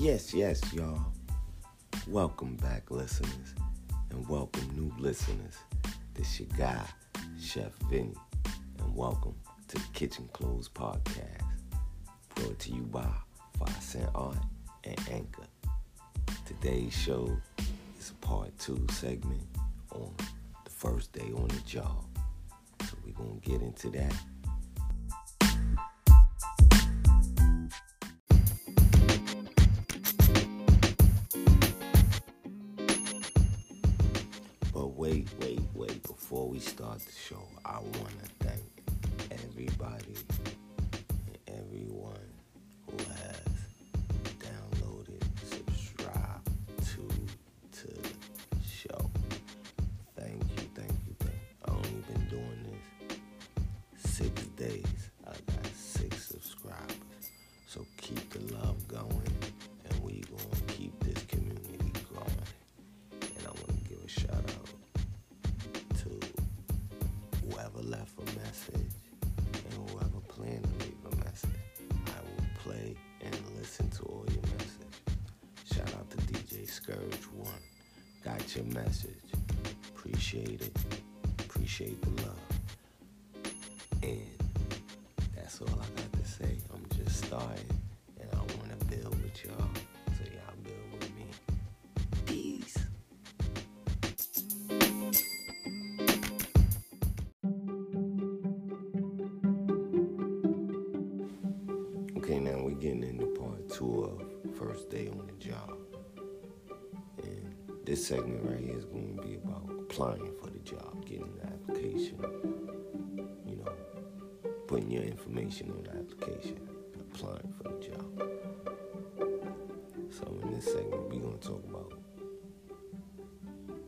Yes, yes, y'all. Welcome back, listeners, and welcome new listeners. This your guy, Chef Vinny, and welcome to the Kitchen Clothes Podcast, brought to you by Five Cent Art and Anchor. Today's show is a part two segment on the first day on the job. So we're gonna get into that message. Appreciate it. Appreciate the love. Segment right here is going to be about applying for the job, getting the application, you know, putting your information on the application, applying for the job. So in this segment, we're going to talk about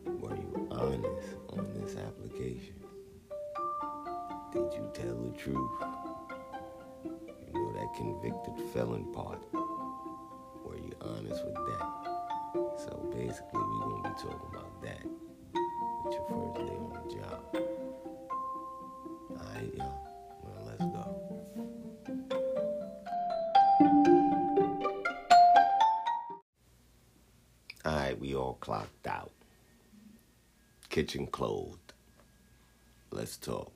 were you honest on this application? Did you tell the truth? You know that convicted felon part. Were you honest with that? So basically, we're gonna be talking about that with your first day on the job. Alright, y'all. Well, let's go. Alright, we all clocked out. Kitchen clothed. Let's talk.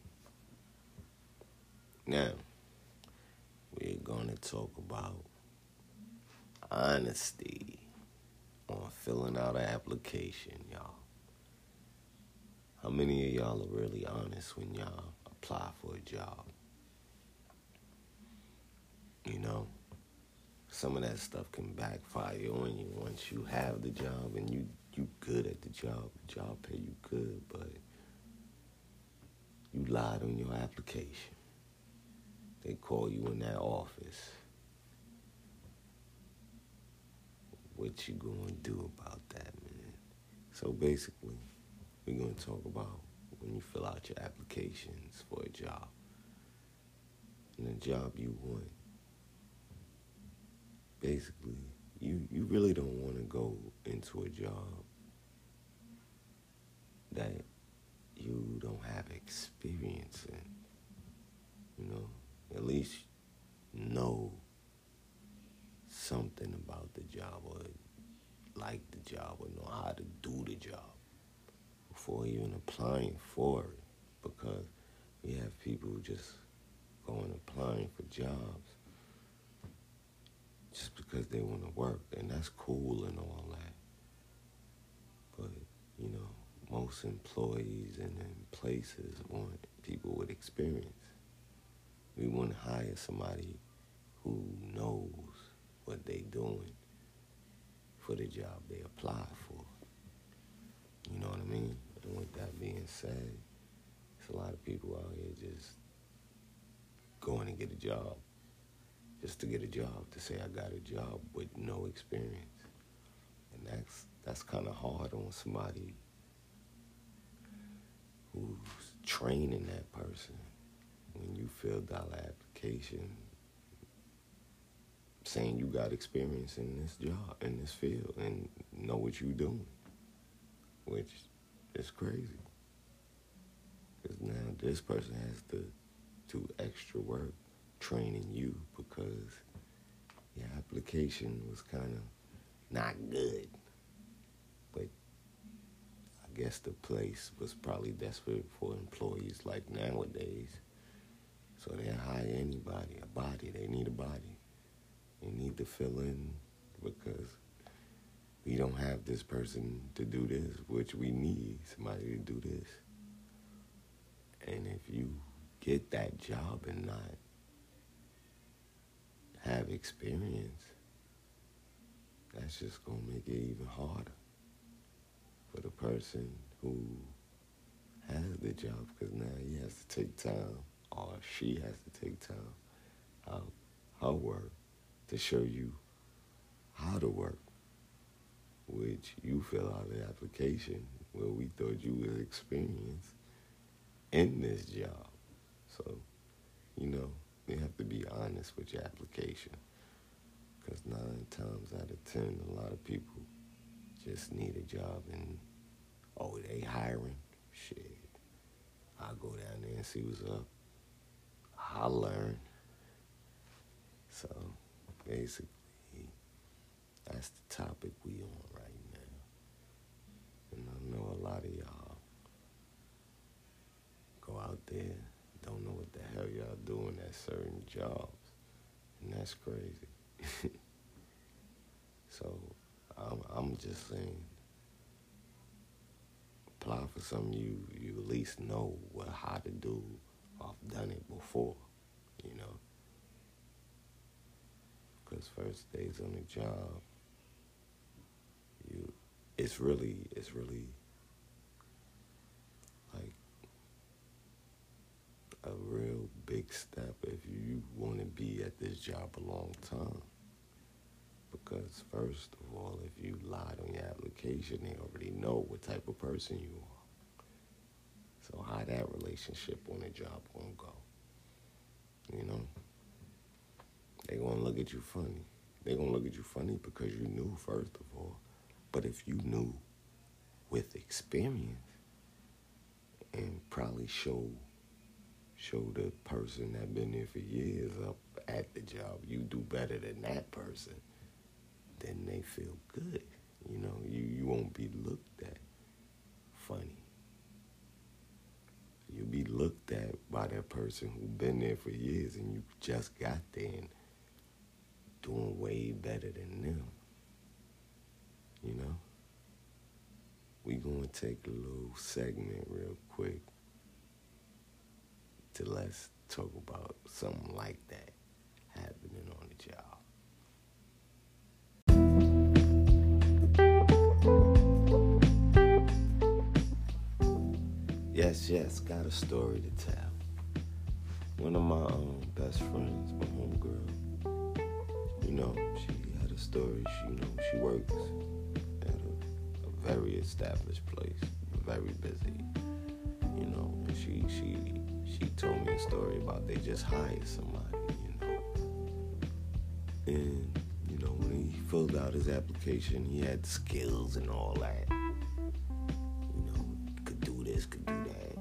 Now, we're going to talk about honesty on filling out an application, y'all. How many of y'all are really honest when y'all apply for a job? You know, some of that stuff can backfire on you once you have the job and you you good at the job. The job pay you good, but you lied on your application. They call you in that office. What you gonna do about that, man? So basically, we're gonna talk about when you fill out your applications for a job. And the job you want. Basically, you, you really don't wanna go into a job that you don't have experience in. You know? at least know something about the job or like the job or know how to do the job before even applying for it. Because we have people who just going applying for jobs just because they want to work, and that's cool and all that. But, you know, most employees and places want people with experience. We want to hire somebody who knows what they doing for the job they apply for. You know what I mean? And with that being said, there's a lot of people out here just going to get a job. Just to get a job, to say I got a job with no experience. And that's that's kind of hard on somebody who's training that person when you filled out an application saying you got experience in this job, in this field, and know what you're doing, which is crazy. Because now this person has to do extra work training you because your application was kind of not good. But I guess the place was probably desperate for employees like nowadays. So they hire anybody, a body. They need a body. They need to fill in because we don't have this person to do this, which we need somebody to do this. And if you get that job and not have experience, that's just gonna make it even harder for the person who has the job because now he has to take time or she has to take time out her work to show you how to work, which you fill out the application where we thought you was experienced in this job. So, you know, you have to be honest with your application. Because nine times out of ten, a lot of people just need a job and, oh, they hiring? Shit. I'll go down there and see what's up. I'll learn. So, basically, that's the topic we on right now. And I know a lot of y'all go out there, don't know what the hell y'all doing at certain jobs. And that's crazy. so I'm, I'm just saying, apply for something you, you at least know what how to do I've done it before, you know. Because first days on the job, you it's really it's really like a real big step if you want to be at this job a long time. Because first of all, if you lied on your application, they already know what type of person you are. So how that relationship on the job gonna go? You know? They gonna look at you funny. They gonna look at you funny because you knew first of all. But if you knew with experience and probably show show the person that been there for years up at the job, you do better than that person, then they feel good. You know, you, you won't be looked at funny. You'll be looked at by that person who been there for years and you just got there and doing way better than them. You know? We gonna take a little segment real quick to let's talk about something like that happening on the job. Yes, yes, got a story to tell. One of my um, best friends, my homegirl, know, she had a story. She, you know, she works at a, a very established place, very busy, you know. And she, she, she told me a story about they just hired somebody, you know. And you know, when he filled out his application, he had skills and all that. You know, could do this, could do that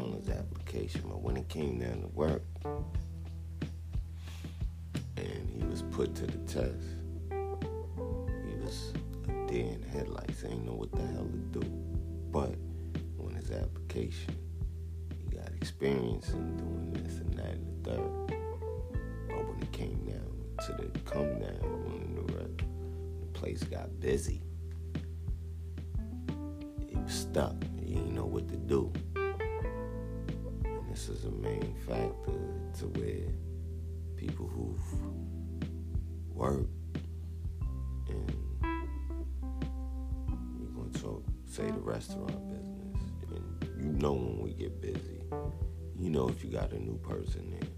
on his application. But when it came down to work, to the test, he was a deer in the headlights. Ain't know what the hell to do. But on his application, he got experience in doing this and that and the third. But when it came down to the come down, when the, the place got busy, he was stuck. He didn't know what to do. And this is a main factor to where people who've worked and we're gonna talk say the restaurant business and you know when we get busy. You know if you got a new person there.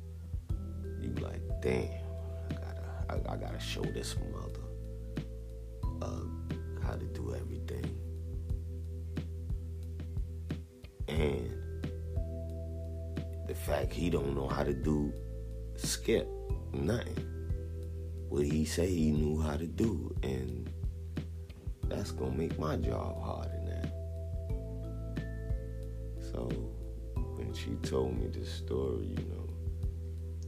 You like damn i gotta i, I gotta show this mother uh, how to do everything. And the fact he don't know how to do skip nothing what he say he knew how to do and that's gonna make my job harder now so when she told me this story you know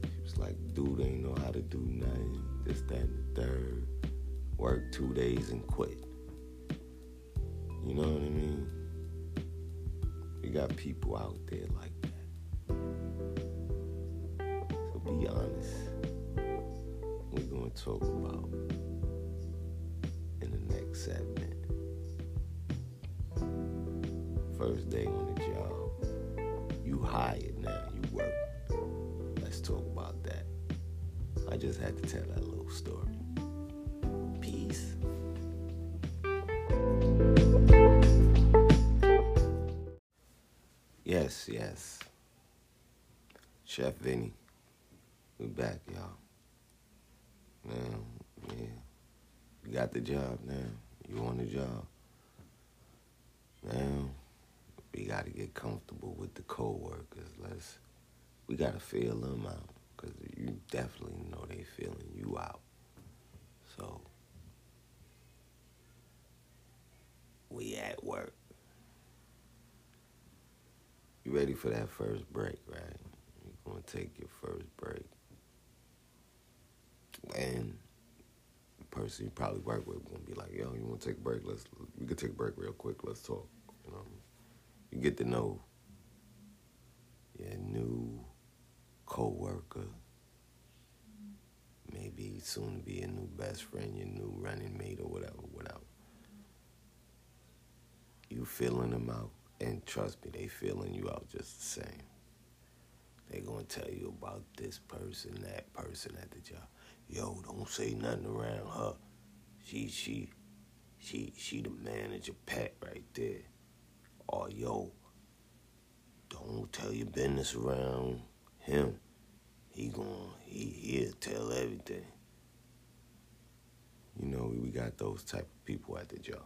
she was like dude ain't know how to do nothing this that and the third work two days and quit. You know what I mean? We got people out there like talk about in the next segment. First day on the job. You hired now, you work. Let's talk about that. I just had to tell that little story. Peace. Yes, yes. Chef Vinny. We back, y'all. Now, yeah. You got the job now. You on the job. Now, we gotta get comfortable with the co-workers. Let's, we gotta feel them out. Cause you definitely know they feeling you out. So, we at work. You ready for that first break, right? You're gonna take your first break. And the person you probably work with gonna be like, yo, you wanna take a break? Let's we could take a break real quick, let's talk. You know, you get to know your new coworker, maybe soon to be a new best friend, your new running mate or whatever, whatever. You feeling them out and trust me, they feeling you out just the same. They gonna tell you about this person, that person at the job. Yo, don't say nothing around her. She she she she the manager pet right there. Or yo, don't tell your business around him. He gon' he he'll tell everything. You know, we got those type of people at the job.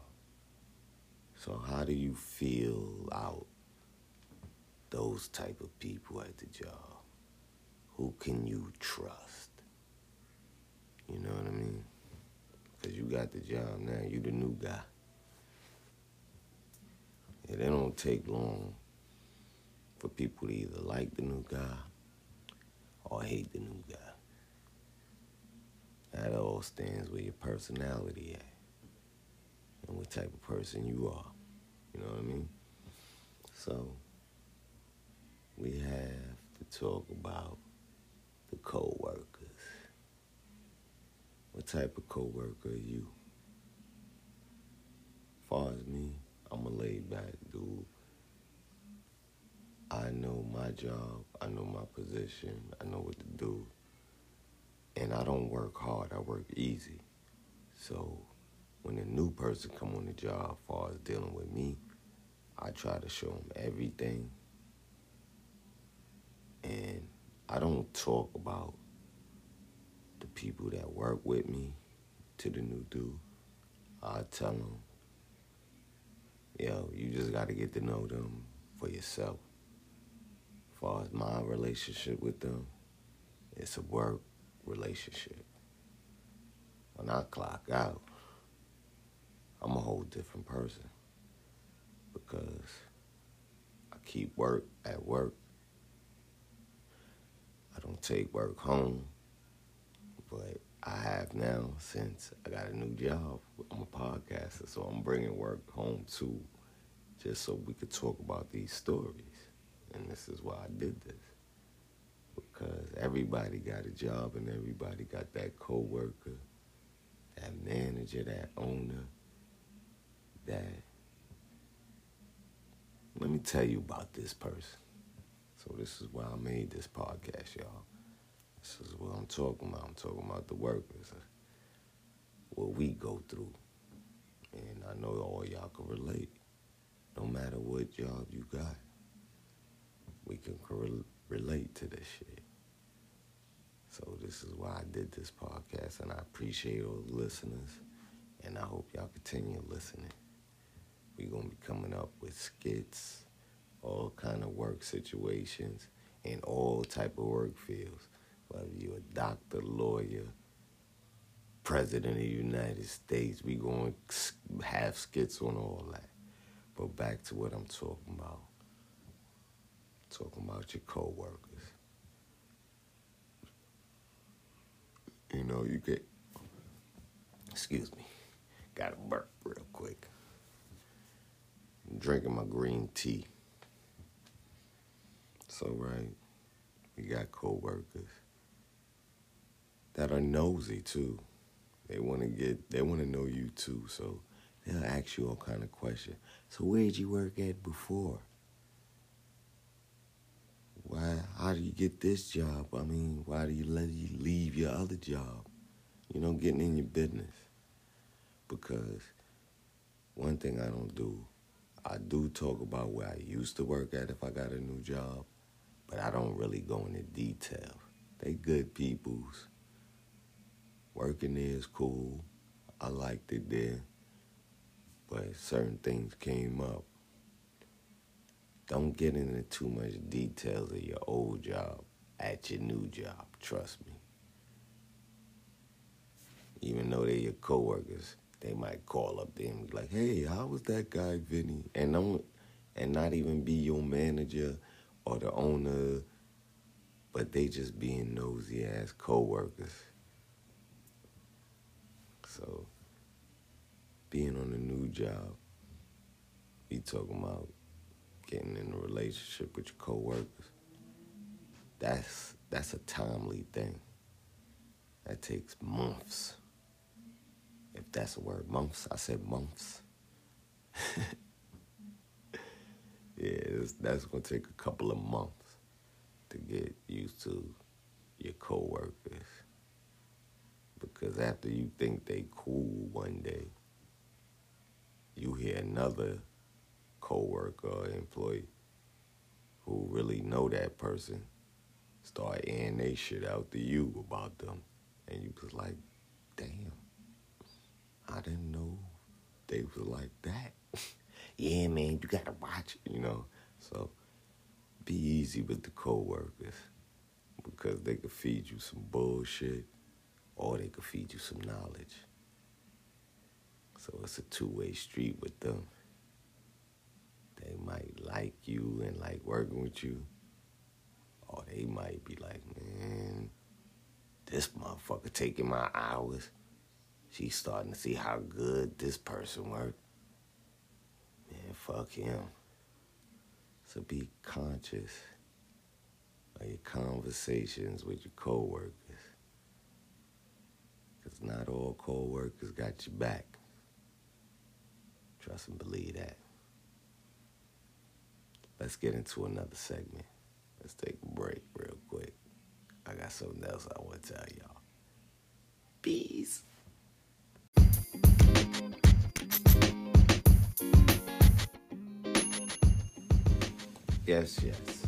So how do you feel out those type of people at the job? Who can you trust? You know what I mean? Because you got the job now. You the new guy. Yeah, they don't take long for people to either like the new guy or hate the new guy. That all stands where your personality at and what type of person you are. You know what I mean? So we have to talk about the co-workers. What type of co-worker are you? Far as me, I'm a laid back dude. I know my job, I know my position, I know what to do. And I don't work hard, I work easy. So when a new person come on the job, far as dealing with me, I try to show them everything. And I don't talk about the people that work with me to the new dude. I tell them, yo, you just got to get to know them for yourself. As far as my relationship with them, it's a work relationship. When I clock out, I'm a whole different person because I keep work at work. I don't take work home, but I have now since I got a new job. I'm a podcaster, so I'm bringing work home too, just so we could talk about these stories. And this is why I did this. Because everybody got a job and everybody got that coworker, that manager, that owner, that let me tell you about this person. So this is why I made this podcast, y'all. This is what I'm talking about. I'm talking about the workers, what we go through. And I know all y'all can relate. No matter what job you got, we can relate to this shit. So this is why I did this podcast, and I appreciate all the listeners, and I hope y'all continue listening. We're gonna be coming up with skits, all kind of work situations, in all type of work fields. Whether you're a doctor, lawyer, president of the United States, we going to have skits on all that. But back to what I'm talking about. talking about your coworkers. You know, you get Excuse me. Got to burp real quick. I'm drinking my green tea. So, right, we got coworkers that are nosy too. They want to get, they want to know you too. So they'll ask you all kind of questions. So where'd you work at before? Why? How do you get this job? I mean, why do you let you leave your other job? You know, getting in your business. Because one thing I don't do, I do talk about where I used to work at if I got a new job, but I don't really go into detail. They good peoples. Working is cool. I liked it there. But certain things came up. Don't get into too much details of your old job at your new job. Trust me. Even though they're your coworkers, they might call up there and be like, "Hey, how was that guy, Vinny?" And don't, and not even be your manager or the owner, but they just being nosy ass coworkers. So, being on a new job, be talking about getting in a relationship with your coworkers. That's that's a timely thing. That takes months. If that's a word, months. I said months. yeah, that's gonna take a couple of months to get used to your coworkers. Because after you think they cool one day, you hear another coworker or employee who really know that person start airing they shit out to you about them. And you was like, damn, I didn't know they was like that. yeah, man, you gotta watch it, you know. So be easy with the coworkers because they could feed you some bullshit or they could feed you some knowledge. So it's a two way street with them. They might like you and like working with you, or they might be like, man, this motherfucker taking my hours. She's starting to see how good this person work. Man, fuck him. So be conscious of your conversations with your coworkers. Not all co-workers got your back. Trust and believe that. Let's get into another segment. Let's take a break real quick. I got something else I want to tell y'all. Peace. Yes, yes.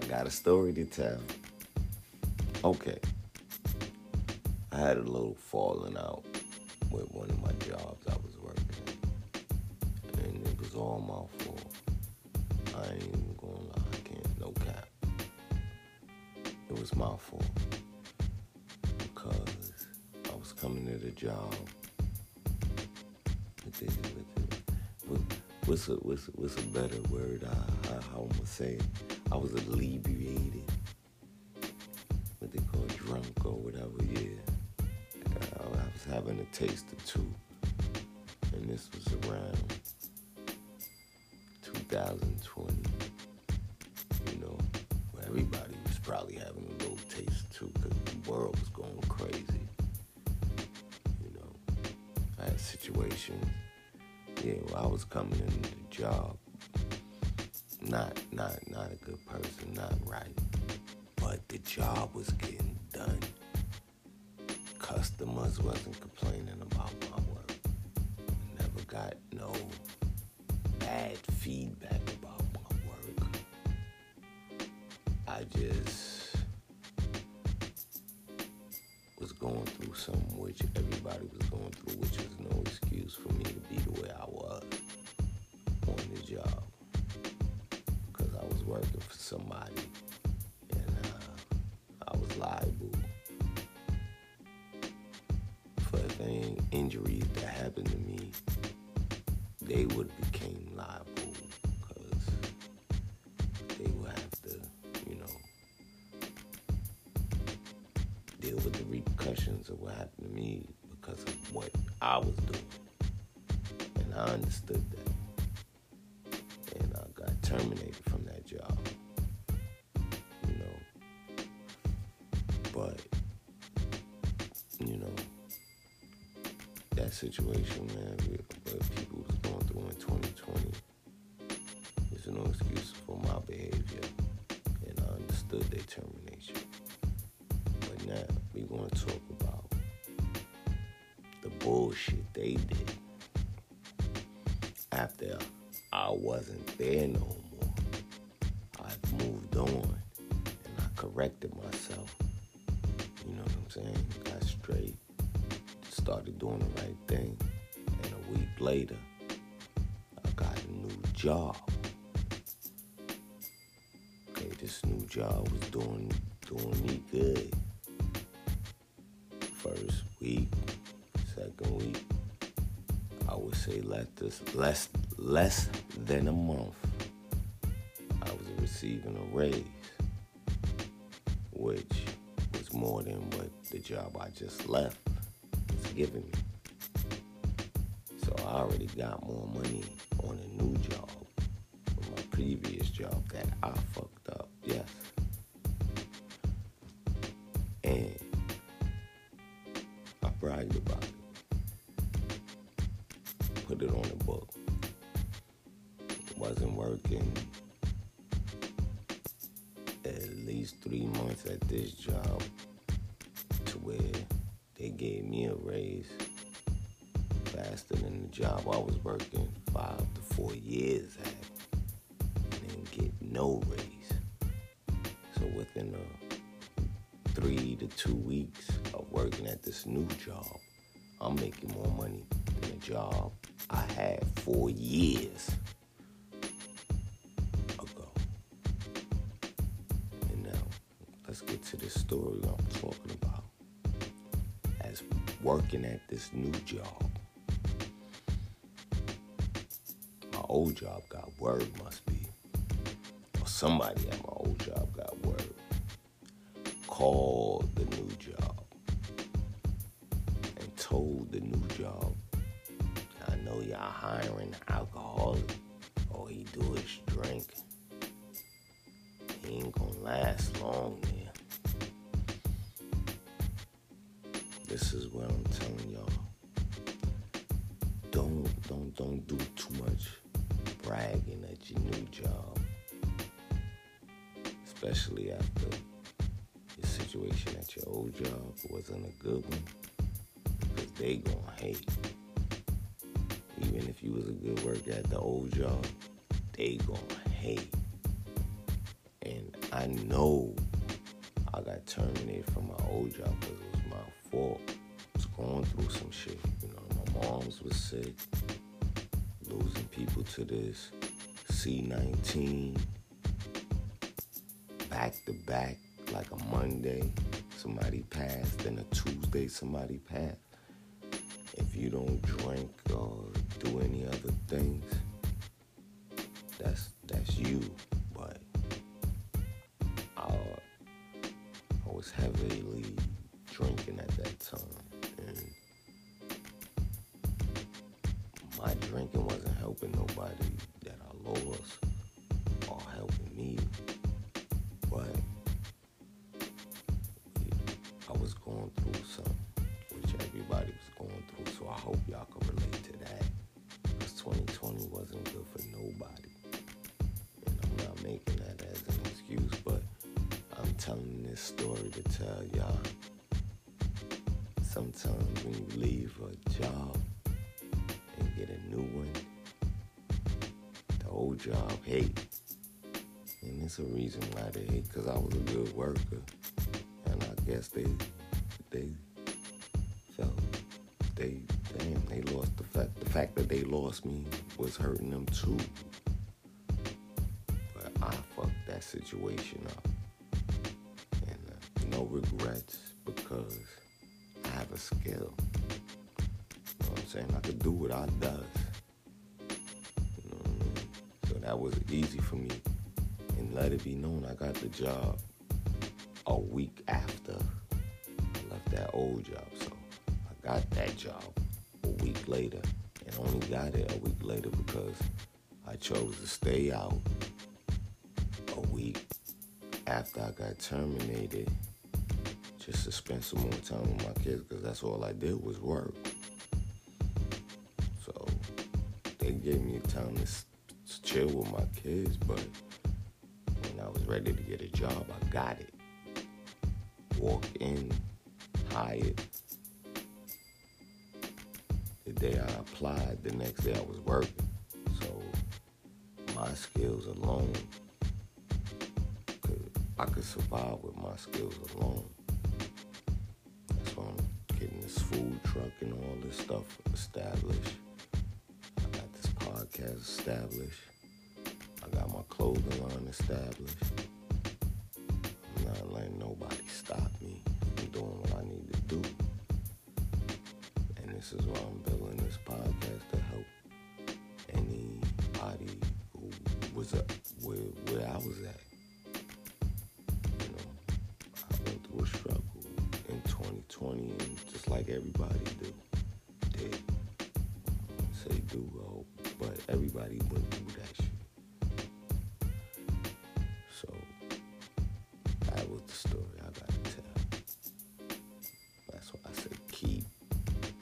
I got a story to tell. Okay. I had a little falling out with one of my jobs I was working at. And it was all my fault. I ain't even gonna lie, I can't, no cap. It was my fault. Because I was coming to the job. With it, with it, what's, a, what's, a, what's a better word? I, I, I'm gonna say it? I was alleviated. What they call drunk or whatever, yeah was having a taste of two. And this was around 2020. You know, where everybody was probably having a little taste too because the world was going crazy. You know, I had situations. Yeah, well, I was coming into the job. I just was going through something which everybody was going through, which was no excuse for me to be the way I was on the job. Because I was working for somebody repercussions of what happened to me because of what I was doing. And I understood that. And I got terminated from that job. You know. But, you know, that situation, man, what people was going through in 2020 is no excuse for my behavior. And I understood their termination. Now we going to talk about the bullshit they did after I wasn't there no more. I've moved on and I corrected myself. You know what I'm saying? Got straight, started doing the right thing, and a week later, I got a new job. Okay, this new job was doing doing me good. Week, second week, I would say less less less than a month. I was receiving a raise, which was more than what the job I just left was giving me. So I already got more money on a new job from my previous job that I fucked up. Yes. Bragged about it. Put it on the book. Wasn't working at least three months at this job to where they gave me a raise faster than the job I was working five to four years at. And didn't get no raise. So within a three to two weeks working at this new job, I'm making more money than the job I had four years ago. And now, let's get to the story I'm talking about. As working at this new job, my old job got word, must be. Or somebody at my old job got word. Called told the new job, I know y'all hiring alcoholic. All he do is drink. He ain't gonna last long, man. This is what I'm telling y'all. Don't don't don't do too much bragging at your new job. Especially after your situation at your old job wasn't a good one. They gonna hate. Even if you was a good worker at the old job, they gonna hate. And I know I got terminated from my old job because it was my fault. I was going through some shit. You know, my mom's was sick, losing people to this C19, back to back, like a Monday, somebody passed, then a Tuesday, somebody passed. If you don't drink or do any other things, that's that's you. But I, I was heavily drinking at that time, and my drinking wasn't helping nobody that I lost story to tell y'all. Sometimes when you leave a job and get a new one, the old job hate. And it's a reason why they hate, because I was a good worker. And I guess they they felt they damn they lost the fact the fact that they lost me was hurting them too. But I fucked that situation up. Regrets because I have a skill. You know what I'm saying? I could do what I does. You know what I mean? So that was easy for me. And let it be known I got the job a week after I left that old job. So I got that job a week later and only got it a week later because I chose to stay out a week after I got terminated just to spend some more time with my kids because that's all I did was work. So they gave me time to, to chill with my kids, but when I was ready to get a job, I got it. Walk in, hired. The day I applied, the next day I was working. So my skills alone, I could survive with my skills alone. This food truck and all this stuff established. I got this podcast established. I got my clothing line established. I'm not letting nobody stop me from doing what I need to do. And this is why I'm building this podcast to help anybody who was up where, where I was at. Everybody do, did. Say do, oh, but everybody wouldn't do that shit. So that was the story I gotta tell. That's why I said keep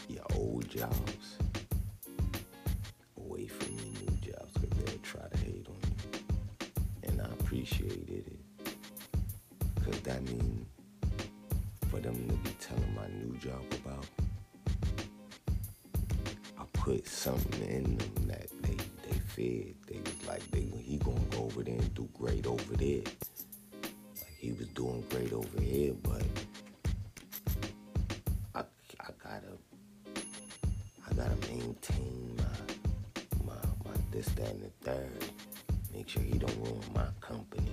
your old jobs away from your new jobs because they'll try to hate on you. And I appreciated they. They was like they he gonna go over there and do great over there. Like he was doing great over here, but I I gotta I gotta maintain my my my this that and the third. Make sure he don't ruin my company.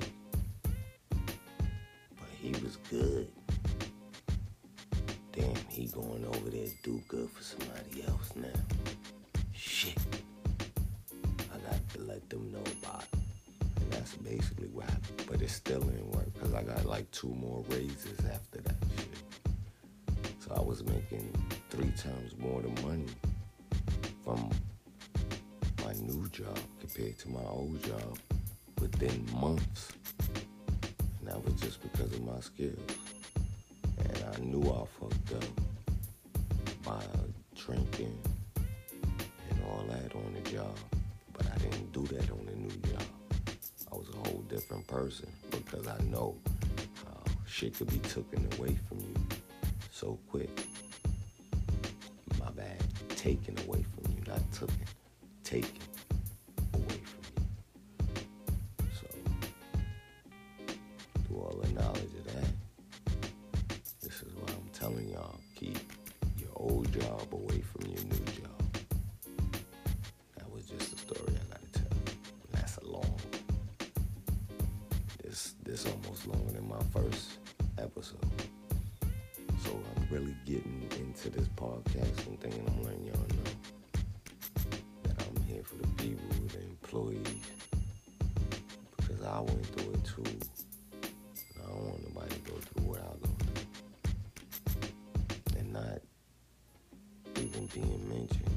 But he was good. Damn, he going over there to do good for somebody like two more raises after that shit. So I was making three times more the money from my new job compared to my old job within months. And that was just because of my skills. And I knew I fucked up by drinking and all that on the job. But I didn't do that on the new job. I was a whole different person because I know shit could be taken away from you so quick. My bad. Taken away from you, not taken. Through it too. And I don't want nobody to go through what I go through. And not even being mentioned.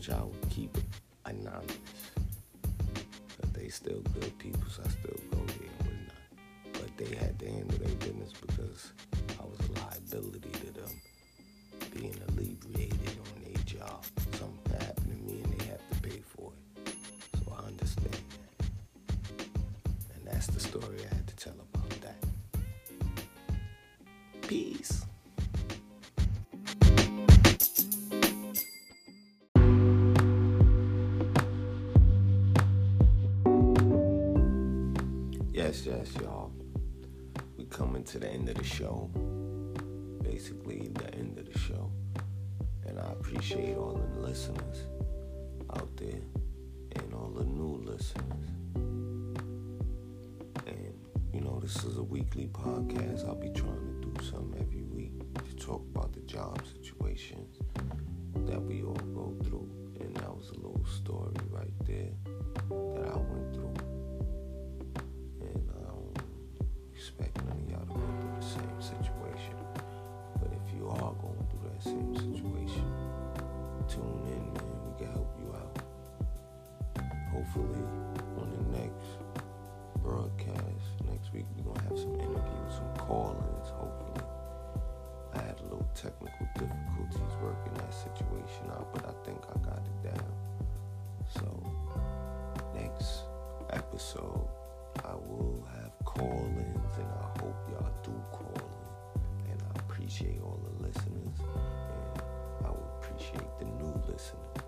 Which I will keep anonymous. But they still good people, so I still go there and whatnot. But they had to handle their business because I was a liability to them Yes, yes, y'all. We coming to the end of the show. Basically, the end of the show. And I appreciate all the listeners out there and all the new listeners. And you know, this is a weekly podcast. I'll be trying to do something every week to talk about the job situations that we all go through. And that was a little story right there that episode, I will have call-ins, and I hope y'all do call in. And I appreciate all the listeners, and I would appreciate the new listeners.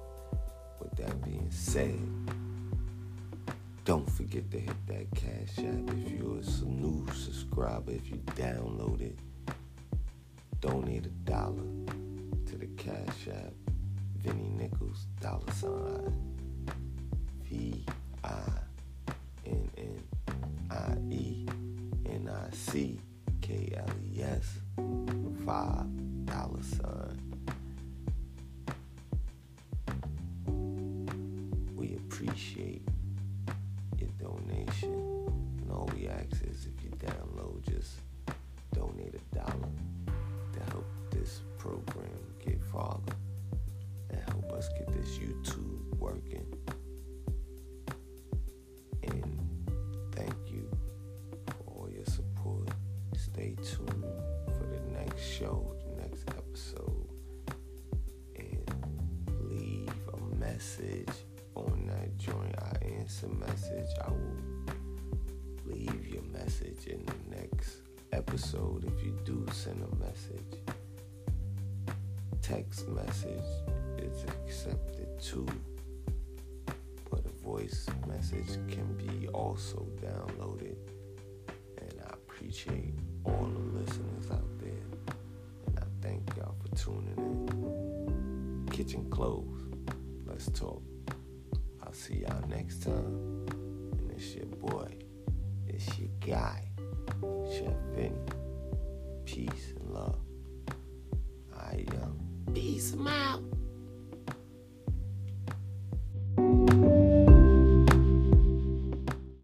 With that being said. Don't forget to hit that Cash App if you're a new subscriber. If you download it, donate a dollar to the Cash App. Vinny Nichols, dollar sign V show, the next episode, and leave a message on that joint. I answer message. I will leave your message in the next episode if you do send a message. Text message is accepted too, but a voice message can be also downloaded. And I appreciate Let's